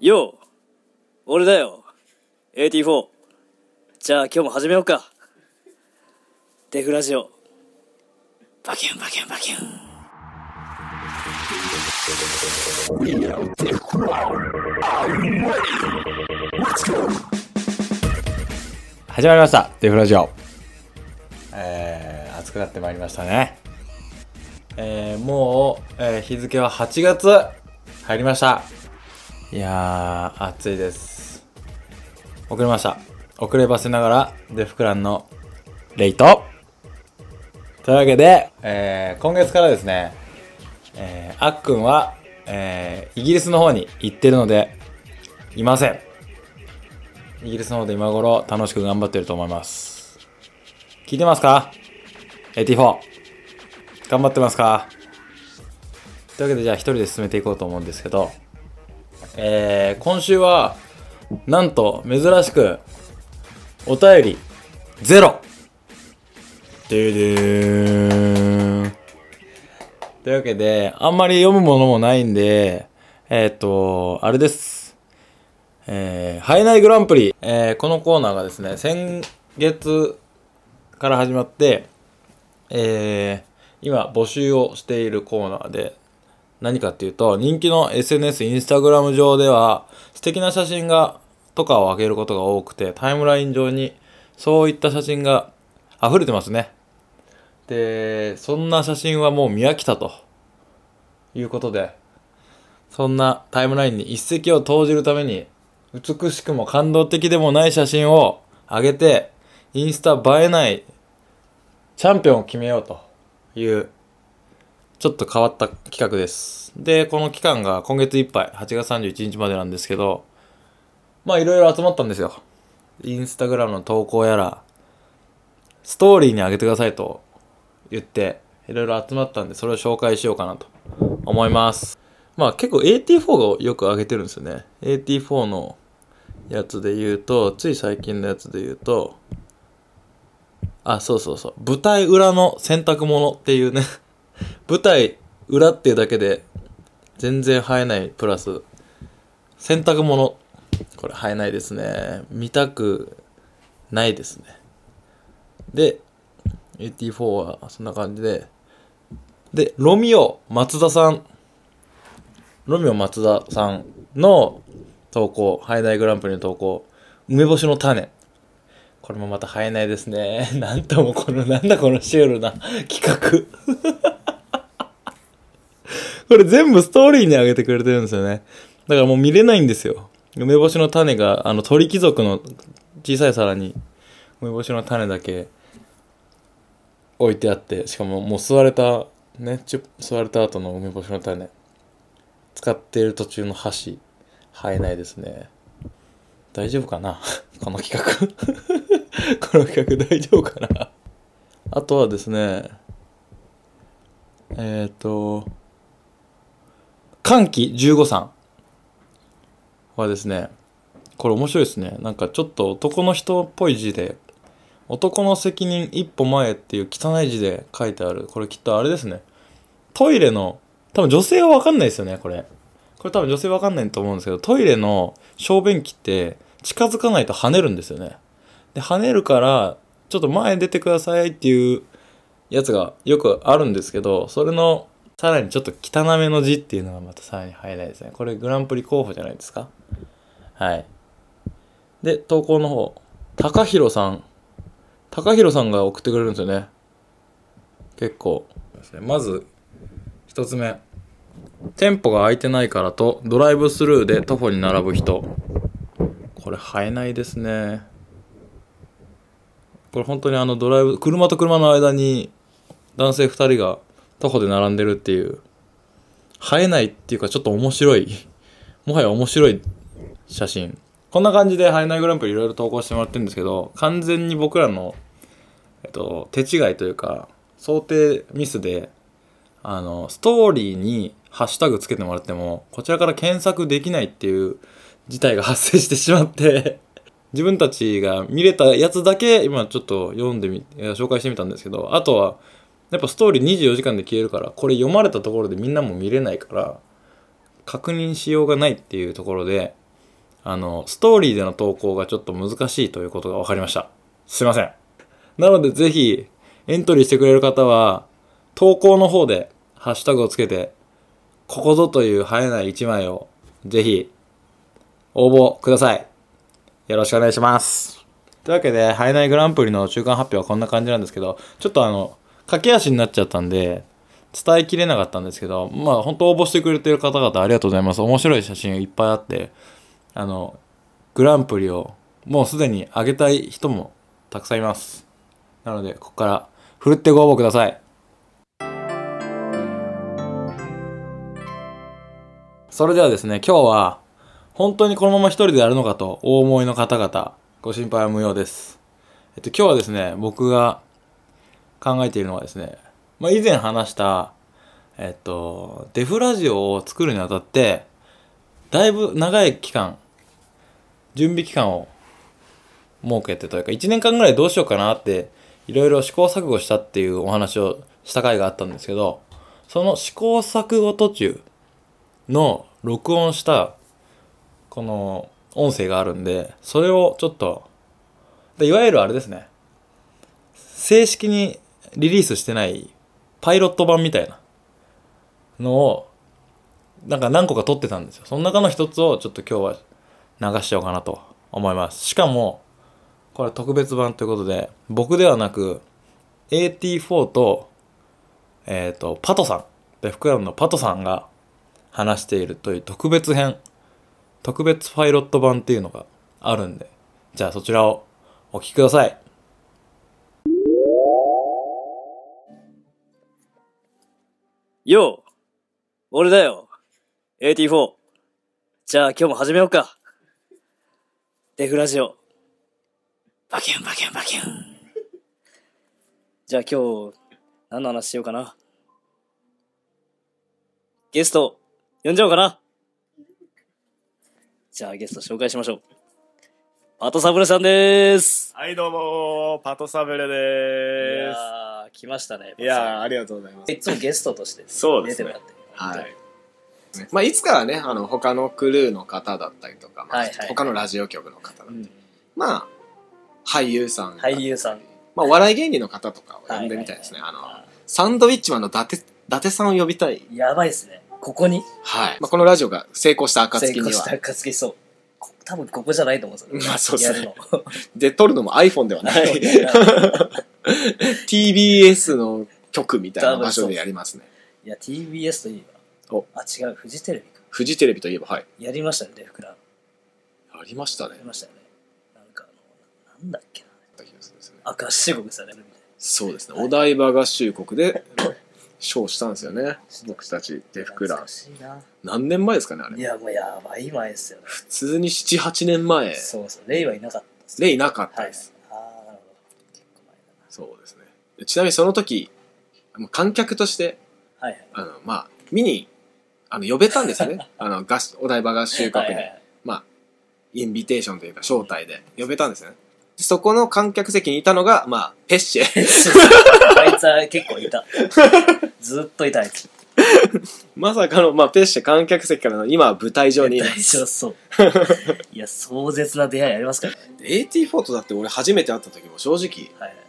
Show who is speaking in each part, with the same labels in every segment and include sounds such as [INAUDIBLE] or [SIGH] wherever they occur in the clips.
Speaker 1: よう俺だよ。AT4 じゃあ今日も始めようか。デフラジオ。バキュンバキュンバキュン。
Speaker 2: 始まりました。デフラジオ。えー、暑くなってまいりましたね。えー、もう、えー日付は8月入りました。いやー暑いです遅れました遅ればせながらデフクランのレイトというわけで、えー、今月からですね、えー、あっくんは、えー、イギリスの方に行ってるのでいませんイギリスの方で今頃楽しく頑張ってると思います。聞いてますか ?84。頑張ってますか？というわけでじゃあ一人で進めていこうと思うんですけど、えー、今週は、なんと珍しく、お便り、ゼロででーん。というわけで、あんまり読むものもないんで、えーっと、あれです。えー、ハイナイグランプリ、えー、このコーナーがですね、先月から始まって、えー、今募集をしているコーナーで、何かっていうと、人気の SNS、インスタグラム上では、素敵な写真が、とかを上げることが多くて、タイムライン上に、そういった写真が溢れてますね。で、そんな写真はもう見飽きたと、いうことで、そんなタイムラインに一石を投じるために、美しくも感動的でもない写真を上げて、インスタ映えないチャンピオンを決めようという、ちょっと変わった企画です。で、この期間が今月いっぱい、8月31日までなんですけど、まあいろいろ集まったんですよ。インスタグラムの投稿やら、ストーリーに上げてくださいと言って、いろいろ集まったんで、それを紹介しようかなと思います。まあ結構 AT4 がよく上げてるんですよね。AT4 のやつで言うと、つい最近のやつで言うと、あ、そうそうそう。舞台裏の洗濯物っていうね。舞台裏っていうだけで全然映えないプラス、洗濯物。これ映えないですね。見たくないですね。で、AT4 はそんな感じで。で、ロミオ松田さん。ロミオ松田さんの投稿、ハイナイグランプリの投稿、梅干しの種。これもまたハイナイですね。[LAUGHS] なんともこの、なんだこのシュールな企画。[LAUGHS] これ全部ストーリーに上げてくれてるんですよね。だからもう見れないんですよ。梅干しの種が、あの鳥貴族の小さい皿に梅干しの種だけ置いてあって、しかももう吸われた、ね、ちゅ吸われた後の梅干しの種。使っている途中の箸、生えないですね。大丈夫かな？[LAUGHS] この企画。[LAUGHS] この企画大丈夫かな？あとはですね、えっ、ー、と、歓喜15さんはですね、これ面白いですね。なんかちょっと男の人っぽい字で、男の責任一歩前っていう汚い字で書いてある。これきっとあれですね。トイレの多分女性はわかんないですよね、これ。これ多分女性わかんないと思うんですけど、トイレの小便器って近づかないと跳ねるんですよね。で、跳ねるから、ちょっと前出てくださいっていうやつがよくあるんですけど、それのさらにちょっと汚めの字っていうのがまたさらに入らないですね。これグランプリ候補じゃないですか？はい。で、投稿の方、高弘さん。高弘さんが送ってくれるんですよね。結構。まず、一つ目。店舗が空いてないからとドライブスルーで徒歩に並ぶ人。これ生えないですね。これ本当にあのドライブ、車と車の間に男性二人が徒歩で並んでるっていう、生えないっていうかちょっと面白い、もはや面白い写真。こんな感じでハイナイグランプリいろいろ投稿してもらってるんですけど、完全に僕らの、えっと、手違いというか、想定ミスで、あの、ストーリーにハッシュタグつけてもらっても、こちらから検索できないっていう事態が発生してしまって、[LAUGHS] 自分たちが見れたやつだけ今ちょっと読んでみ、紹介してみたんですけど、あとは、やっぱストーリー24時間で消えるから、これ読まれたところでみんなも見れないから、確認しようがないっていうところで、あの、ストーリーでの投稿がちょっと難しいということが分かりました。すいません。なのでぜひ、エントリーしてくれる方は、投稿の方でハッシュタグをつけて、ここぞという生えない一枚を、ぜひ、応募ください。よろしくお願いします。というわけで、生えないグランプリの中間発表はこんな感じなんですけど、ちょっとあの、駆け足になっちゃったんで、伝えきれなかったんですけど、まあ本当応募してくれてる方々ありがとうございます。面白い写真いっぱいあって、あの、グランプリをもうすでにあげたい人もたくさんいます。なので、ここから、ふるってご応募ください。それではですね、今日は、本当にこのまま一人でやるのかとお思いの方々、ご心配は無用です。えっと、今日はですね、僕が考えているのはですね、まあ、以前話した、えっと、デフラジオを作るにあたって、だいぶ長い期間、準備期間を設けてというか、1年間ぐらいどうしようかなって、いろいろ試行錯誤したっていうお話をした回があったんですけど、その試行錯誤途中の録音した、この音声があるんで、それをちょっと、いわゆるあれですね、正式にリリースしてないパイロット版みたいなのを、なんか何個か撮ってたんですよ。その中の一つをちょっと今日は流しちゃおうかなと思います。しかも、これ特別版ということで、僕ではなく、AT4 と、えっ、と、パトさん、デフクラウンのパトさんが話しているという特別編、特別パイロット版っていうのがあるんで、じゃあそちらをお聞きください。
Speaker 1: よう俺だよ !AT4! じゃあ今日も始めようか。デフラジオ。バキュンバキュンバキュン。じゃあ今日何の話しようかな。ゲスト呼んじゃおうかな。じゃあゲスト紹介しましょう。パトサブレさんでーす。
Speaker 3: はい、どうもパトサブレ
Speaker 1: い
Speaker 3: で
Speaker 1: 来ましたね
Speaker 3: す。いやー、ありがとうございます。
Speaker 1: いつもゲストとして
Speaker 3: そうですね
Speaker 1: 出てもらって
Speaker 3: はい。まあ、いつかはね、あの、他のクルーの方だったりとか、まあ
Speaker 1: はいはい
Speaker 3: 他のラジオ局の方だったり、
Speaker 1: うん
Speaker 3: まあ、俳優さん、
Speaker 1: 俳優さん
Speaker 3: まあ、お笑い芸人の方とかを呼んでみたいですね。あの、サンドウィッチマンの伊達、伊達さんを呼びたい。
Speaker 1: やばいっすね。ここに？
Speaker 3: はい。まあ、このラジオが成功した
Speaker 1: 成
Speaker 3: 暁には。
Speaker 1: 功した暁そう。こ多分ここじゃないと思うんですよ。
Speaker 3: まあそうっすね
Speaker 1: やるの。[LAUGHS]
Speaker 3: で、撮るのも iPhone ではない。
Speaker 1: いや
Speaker 3: TBS の局みたいな場所でやりますね。
Speaker 1: いや、TBS といえ
Speaker 3: お
Speaker 1: ば。あ、違う、フジテレビか。
Speaker 3: フジテレビといえば、はい。
Speaker 1: やりましたね、デフクラ。
Speaker 3: ありましたね
Speaker 1: やり。ましたよね。なんかあの、なんだっけな。あ、合衆国ですよね。
Speaker 3: そうですね。
Speaker 1: はい
Speaker 3: お台場合衆国で、賞したんですよね。僕たち、デフクラ。何年前ですかね、あれ。
Speaker 1: いや、もうやばい前ですよね。
Speaker 3: 普通に7、8年前。
Speaker 1: そうそう、レイはいなかった。
Speaker 3: レイなかった
Speaker 1: はい
Speaker 3: です。。
Speaker 1: ああ、なるほど。結構前
Speaker 3: そうですね。ちなみにその時、観客として。
Speaker 1: はい
Speaker 3: あの、まあ、見に、あの、呼べたんですよね。[LAUGHS] あの、合お台場合衆
Speaker 1: はい。
Speaker 3: 国に。
Speaker 1: はいはい。
Speaker 3: まあ、インビテーションというか、招待で呼べたんですよね。でそこの観客席にいたのが、まあ、ペッシェ。[LAUGHS]
Speaker 1: あいつは結構いた。[LAUGHS] ずっといたあいつ。
Speaker 3: まさかの、まあ、ペッシェ観客席からの、今は舞台上にいま
Speaker 1: 大
Speaker 3: す
Speaker 1: 丈夫そう。いや、壮絶な出会いありますからね。
Speaker 3: AT4 とだって俺初めて会った時も正直、
Speaker 1: はいはい。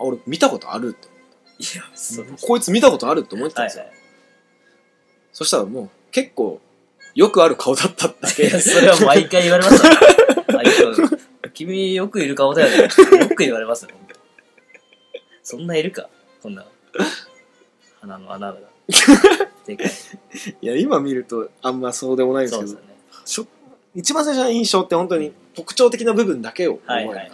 Speaker 3: あ、俺見たことあるって。
Speaker 1: いや、そうです。
Speaker 3: こいつ見たことあるって思ってたんですよ。
Speaker 1: はいはい。
Speaker 3: そしたらもう結構よくある顔だったって。
Speaker 1: それは毎回言われましたね。君よくいる顔だよね。よく言われますよ、本当にそんないるか？こんな。鼻の穴が。でかい。
Speaker 3: いや、今見るとあんまそうでもないんですけど、
Speaker 1: ね。
Speaker 3: 一番最初の印象って本当に特徴的な部分だけを思
Speaker 1: はいはいはい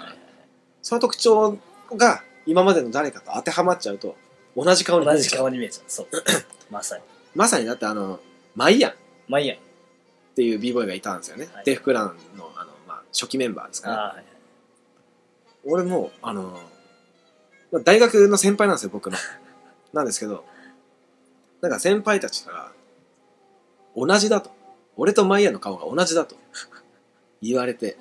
Speaker 3: その特徴が今までの誰かと当てはまっちゃうと同じ顔に見
Speaker 1: 同じ
Speaker 3: えちゃう
Speaker 1: 顔に見えちゃう。そう。[CLEARS THROAT] まさに。
Speaker 3: まさにだってあの、マイヤンっ
Speaker 1: まあいいや。
Speaker 3: ていう b ボーイがいたんですよね。
Speaker 1: はい
Speaker 3: デフクランのあの、まあ、初期メンバーですから、
Speaker 1: はいはい。
Speaker 3: 俺も、あの、まあ大学の先輩なんですよ、僕の。[LAUGHS] なんですけど、なんか先輩たちから、同じだと。俺とマイヤの顔が同じだと言われて、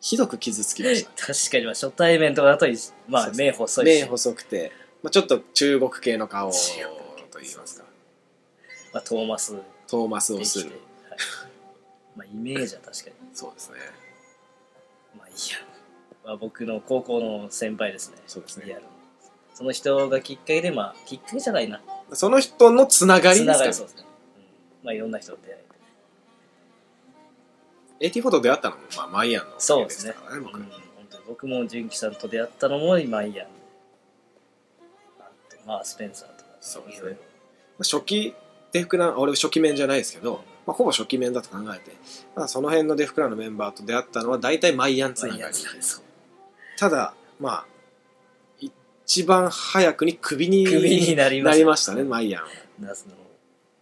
Speaker 3: ひどく傷つきました。[LAUGHS]
Speaker 1: 確かに、まあ初対面とかだとまあ目細いし。
Speaker 3: 目細くて、まあ、ちょっと中国系の顔と言いますか、
Speaker 1: まあトーマス。
Speaker 3: トーマスを
Speaker 1: ですきて
Speaker 3: る。
Speaker 1: まあイメージは確かに。
Speaker 3: そうですね。
Speaker 1: まあいいや、まあ、僕の高校の先輩ですね。
Speaker 3: そうですね。
Speaker 1: その人がきっかけでまあきっかけじゃないな。
Speaker 3: その人のつながり
Speaker 1: つな
Speaker 3: ですかね。
Speaker 1: がりそうですね、うん、まあいろんな人と出会えて
Speaker 3: 84と出会ったのも、まあ、マイアンの
Speaker 1: そうですね
Speaker 3: からね僕、
Speaker 1: うん、本当に僕も純喜さんと出会ったのも今いいやあとまあスペンサーとか
Speaker 3: そうですね。
Speaker 1: いろいろ。
Speaker 3: 初期デフクラン俺初期面じゃないですけど、まあ、ほぼ初期面だと考えて、まあ、その辺のデフクランのメンバーと出会ったのは大体マイアンつながり。ただまあ一番早くにクビに
Speaker 1: なりました
Speaker 3: ねマイアンは。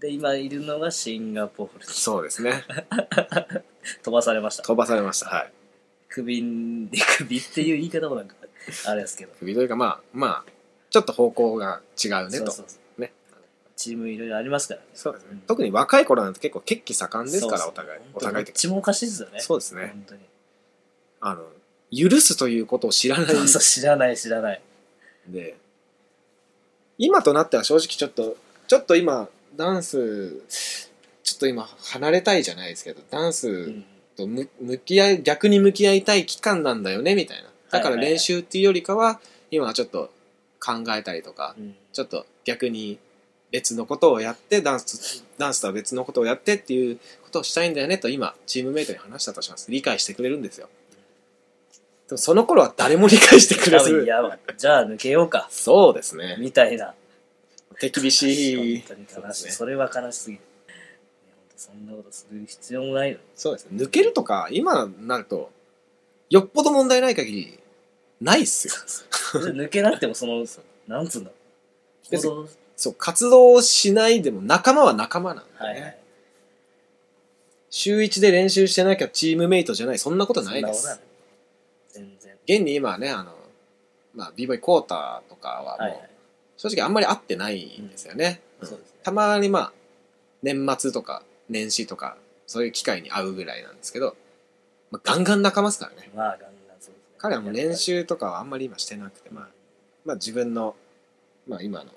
Speaker 1: で今いるのがシンガポール。
Speaker 3: そうですね [LAUGHS] [LAUGHS]
Speaker 1: 飛ばされました。
Speaker 3: 飛ばされました。はい。
Speaker 1: クビでクビっていう言い方もなんかあれですけど。
Speaker 3: クビというかまあまあちょっと方向が違うねと。
Speaker 1: そうそうそう。
Speaker 3: ね。
Speaker 1: チームいろいろありますからね。
Speaker 3: そうですね、
Speaker 1: うん。
Speaker 3: 特に若い頃なんて結構血気盛んですから
Speaker 1: そうそう
Speaker 3: お互いお互い的
Speaker 1: どっちもおかしいですよね。
Speaker 3: そうですね。
Speaker 1: 本当に。
Speaker 3: あの許すということを知らない。[LAUGHS]
Speaker 1: そうそう知らない知らない。
Speaker 3: で今となっては正直ちょっとちょっと今ダンスちょっと今離れたいじゃないですけどダン
Speaker 1: う
Speaker 3: ス
Speaker 1: ん。
Speaker 3: とむ向き合い逆に向き合いたい期間なんだよねみたいな。だから練習っていうよりかは今はちょっと考えたりとか
Speaker 1: うん。
Speaker 3: ちょっと逆に別のことをやってダンスダンスとは別のことをやってっていうことをしたいんだよねと今チームメイトに話したとします。理解してくれるんですよ。でもその頃は誰も理解してくれず。
Speaker 1: いじゃあ抜けようか。
Speaker 3: そうですね。
Speaker 1: みたいな。
Speaker 3: 手厳しい。ね。
Speaker 1: それは悲しすぎるそんなことする必要もないのに。
Speaker 3: そうですね。抜けるとか今になるとよっぽど問題ない限りないっすよ。
Speaker 1: 抜けなくてもそのなんつうんだ行動
Speaker 3: そう活動しないでも仲間は仲間なんでね、
Speaker 1: はいはい。
Speaker 3: 週一で練習してなきゃチームメイトじゃないそんなことないです。
Speaker 1: 全然。
Speaker 3: 現に今はねあのまあ b ボーイコーターとかはもう
Speaker 1: はいはい。
Speaker 3: 正直あんまり会ってないんですよね、うん。
Speaker 1: ね。
Speaker 3: たまにまあ年末とか年始とかそういう機会に会うぐらいなんですけど、まあ、ガンガン仲間ですからね。
Speaker 1: まあガンガンそうですね。
Speaker 3: 彼はもう練習とかはあんまり今してなくて、まあ、まあ自分の、まあ、今の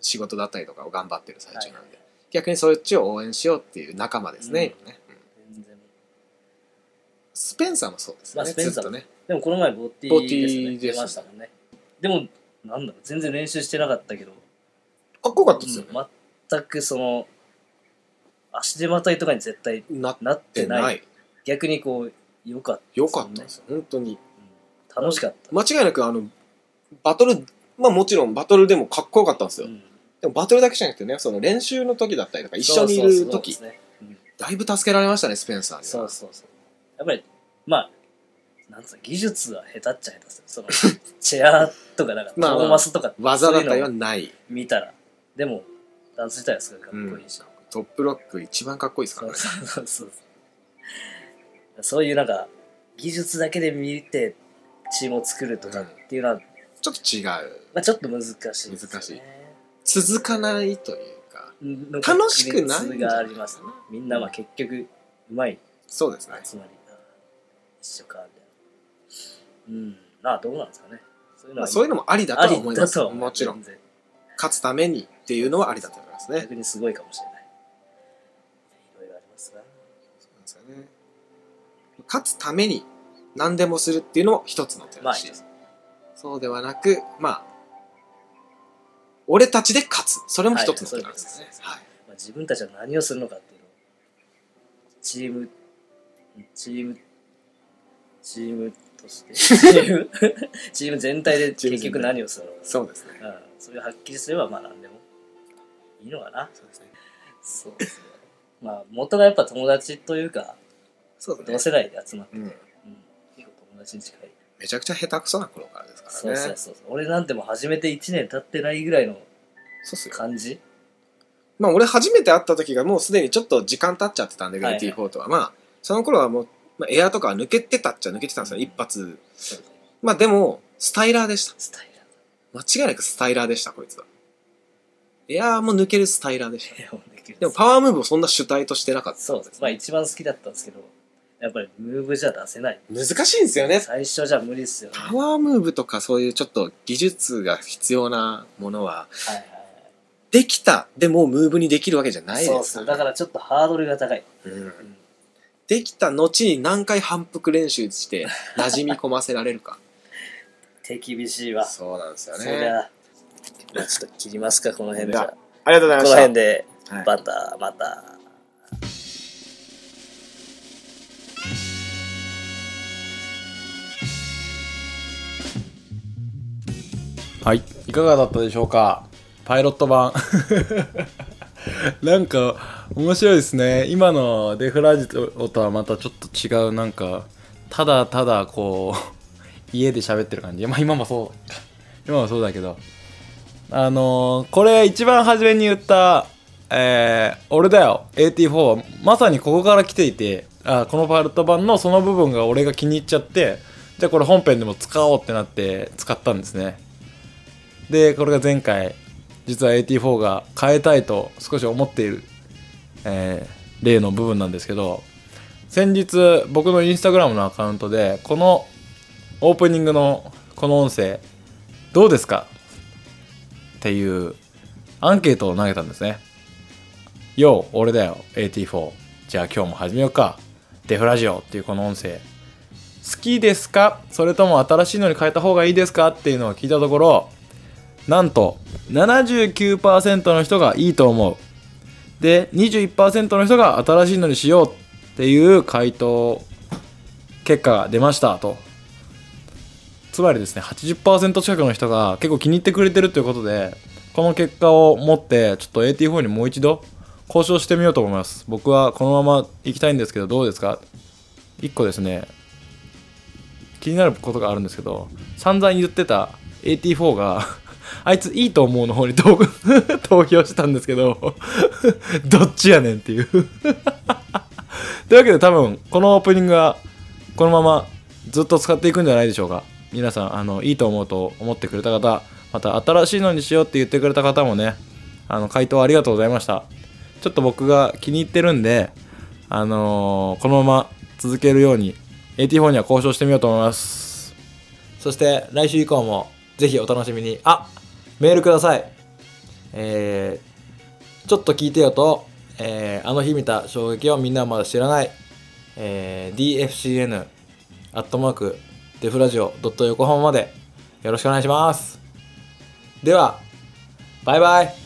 Speaker 3: 仕事だったりとかを頑張ってる最中なんで、逆にそっちを応援しようっていう仲間ですね、今ね、うん。
Speaker 1: 全然。
Speaker 3: スペンサーもそうですよね、
Speaker 1: まあスペンサーも。
Speaker 3: ずっとね。
Speaker 1: でもこの前ボッティ
Speaker 3: ボッティ
Speaker 1: ですね。出ましたもんね。でもなんだろう。全然練習してなかったけど。
Speaker 3: かっこよかったですよね、
Speaker 1: うん。全くその足手またいとかに絶対
Speaker 3: なっ
Speaker 1: なっててない。逆にこう良かった
Speaker 3: よかったんですよ。本当に。
Speaker 1: うん。楽しかった、
Speaker 3: 間違いなくあのバトルまあもちろんバトルでもかっこよかったんですよ、
Speaker 1: うん。
Speaker 3: でもバトルだけじゃなくてねその練習の時だったりとか一緒にいる時
Speaker 1: ね。うん。
Speaker 3: だいぶ助けられましたねスペンサーには。
Speaker 1: そうそうそう。やっぱりまあなんつうの技術は下手っちゃ下手ですよ。その [LAUGHS] チェアとかなんかトーマスとか
Speaker 3: 技だったりはない、
Speaker 1: 見たら。でもダンス自体はすごいかっこいいし、
Speaker 3: トップロック一番かっこいいですか
Speaker 1: そう
Speaker 3: らね。
Speaker 1: そうそうそうそう。いうなんか技術だけで見てチームを作るとかっていうのは、
Speaker 3: ちょっと違う。
Speaker 1: まあ、ちょっと難しいですよね。
Speaker 3: 難しい。続かないというか
Speaker 1: うん
Speaker 3: 楽しくない
Speaker 1: がありますね。みんなまあ結局うまい。
Speaker 3: そうですね。
Speaker 1: 集まり。が一緒かうん。まあどうなんですかね。そういうのは
Speaker 3: まあ、そういうのもありだと思います。もちろん。勝つためにっていうのはありだと思いますね。
Speaker 1: 逆にすごいかもしれないい
Speaker 3: 勝つために何でもするっていうのも一つの手だし、
Speaker 1: まあ一つ
Speaker 3: そうではなくまあ俺たちで勝つ。それも一つの手なんですね。
Speaker 1: はい
Speaker 3: はい。
Speaker 1: まあ、自分たちは何をするのかっていうのを。チームチームチームとして。[LAUGHS] チームチーム全体。で結局何をするのか。
Speaker 3: そうですね。
Speaker 1: うん、それがはっきりすればまあ何でもいいのかな。
Speaker 3: そうですね。
Speaker 1: そうですね。まあ元がやっぱ友達というか
Speaker 3: そうだね。
Speaker 1: 同世代で集まってて、
Speaker 3: うん。
Speaker 1: うん。結構友達に近い。
Speaker 3: めちゃくちゃ下手くそな頃からですからね。
Speaker 1: そうそうそうそう。俺なんてもう始めて1年経ってないぐらいの
Speaker 3: そうっすよ。
Speaker 1: 感じ？
Speaker 3: まあ俺初めて会った時がもうすでにちょっと時間経っちゃってたんで、
Speaker 1: はいはい。
Speaker 3: GT4 とは。まあ、その頃はもう、まあ、エアとかは抜けてたっちゃ抜けてたんですよ、一発。
Speaker 1: そうですね
Speaker 3: まあでも、スタイラーでした。
Speaker 1: スタイル
Speaker 3: 間違いなくスタイラーでした、こいつは。エアーも抜けるスタイラーでした。
Speaker 1: で
Speaker 3: もパワームーブをそんな主体としてなかった。
Speaker 1: そうです。まあ一番好きだったんですけどやっぱりムーブじゃ出せない。
Speaker 3: 難しいんですよね。
Speaker 1: 最初じゃ無理っすよね。
Speaker 3: パワームーブとかそういうちょっと技術が必要なものは、
Speaker 1: はいはい
Speaker 3: できた。でもうムーブにできるわけじゃないです。
Speaker 1: そうそう。だからちょっとハードルが高い、
Speaker 3: うん。できた後に何回反復練習して馴染み込ませられるか。[LAUGHS]
Speaker 1: 手厳しいわ。
Speaker 3: そうなんですよ
Speaker 1: そりゃ。じゃあちょっと切りますか、この辺で。
Speaker 3: ありがとうございま
Speaker 1: こ
Speaker 3: した。
Speaker 1: の辺で、
Speaker 3: はい。
Speaker 1: また、また。
Speaker 2: はい。いかがだったでしょうか？パイロット版。[LAUGHS] なんか、面白いですね。今のデフラジオとはまたちょっと違う、なんか、ただただこう、[LAUGHS] 家で喋ってる感じ。まあ今もそうか。今もそうだけど。あのーこれ一番初めに言った、えー、俺だよ、AT4。まさにここから来ていて、あこのパイロット版のその部分が俺が気に入っちゃって、じゃあこれ本編でも使おうってなって使ったんですね。でこれが前回実は AT4 が変えたいと少し思っている、えー例の部分なんですけど先日僕のインスタグラムのアカウントでこのオープニングのこの音声どうですか？っていうアンケートを投げたんですね。よう、俺だよ、AT4。じゃあ今日も始めようか。デフラジオっていうこの音声。好きですか？それとも新しいのに変えた方がいいですか？っていうのを聞いたところ、なんと79%の人がいいと思う。で、21%の人が新しいのにしようっていう回答結果が出ましたと。つまりですね、80%近くの人が結構気に入ってくれてるということで、この結果を持って、ちょっと AT4 にもう一度交渉してみようと思います。僕はこのまま行きたいんですけど、どうですか ?1 個ですね、気になることがあるんですけど、散々言ってた AT4 が、あいついいと思うの方に投投票したんですけど、どっちやねんっていう。というわけで多分、このオープニングは、このままずっと使っていくんじゃないでしょうか。皆さん、あの、いいと思うと思ってくれた方、また新しいのにしようって言ってくれた方もね、あの、回答ありがとうございました。ちょっと僕が気に入ってるんで、あのーこのまま続けるように AT4 には交渉してみようと思います。そして来週以降もぜひお楽しみに。あメールください。えー、ちょっと聞いてよと、えー、あの日見た衝撃をみんなはまだ知らない、えー、DFCN アットマークデフラジオ横浜までよろしくお願いします。では、バイバイ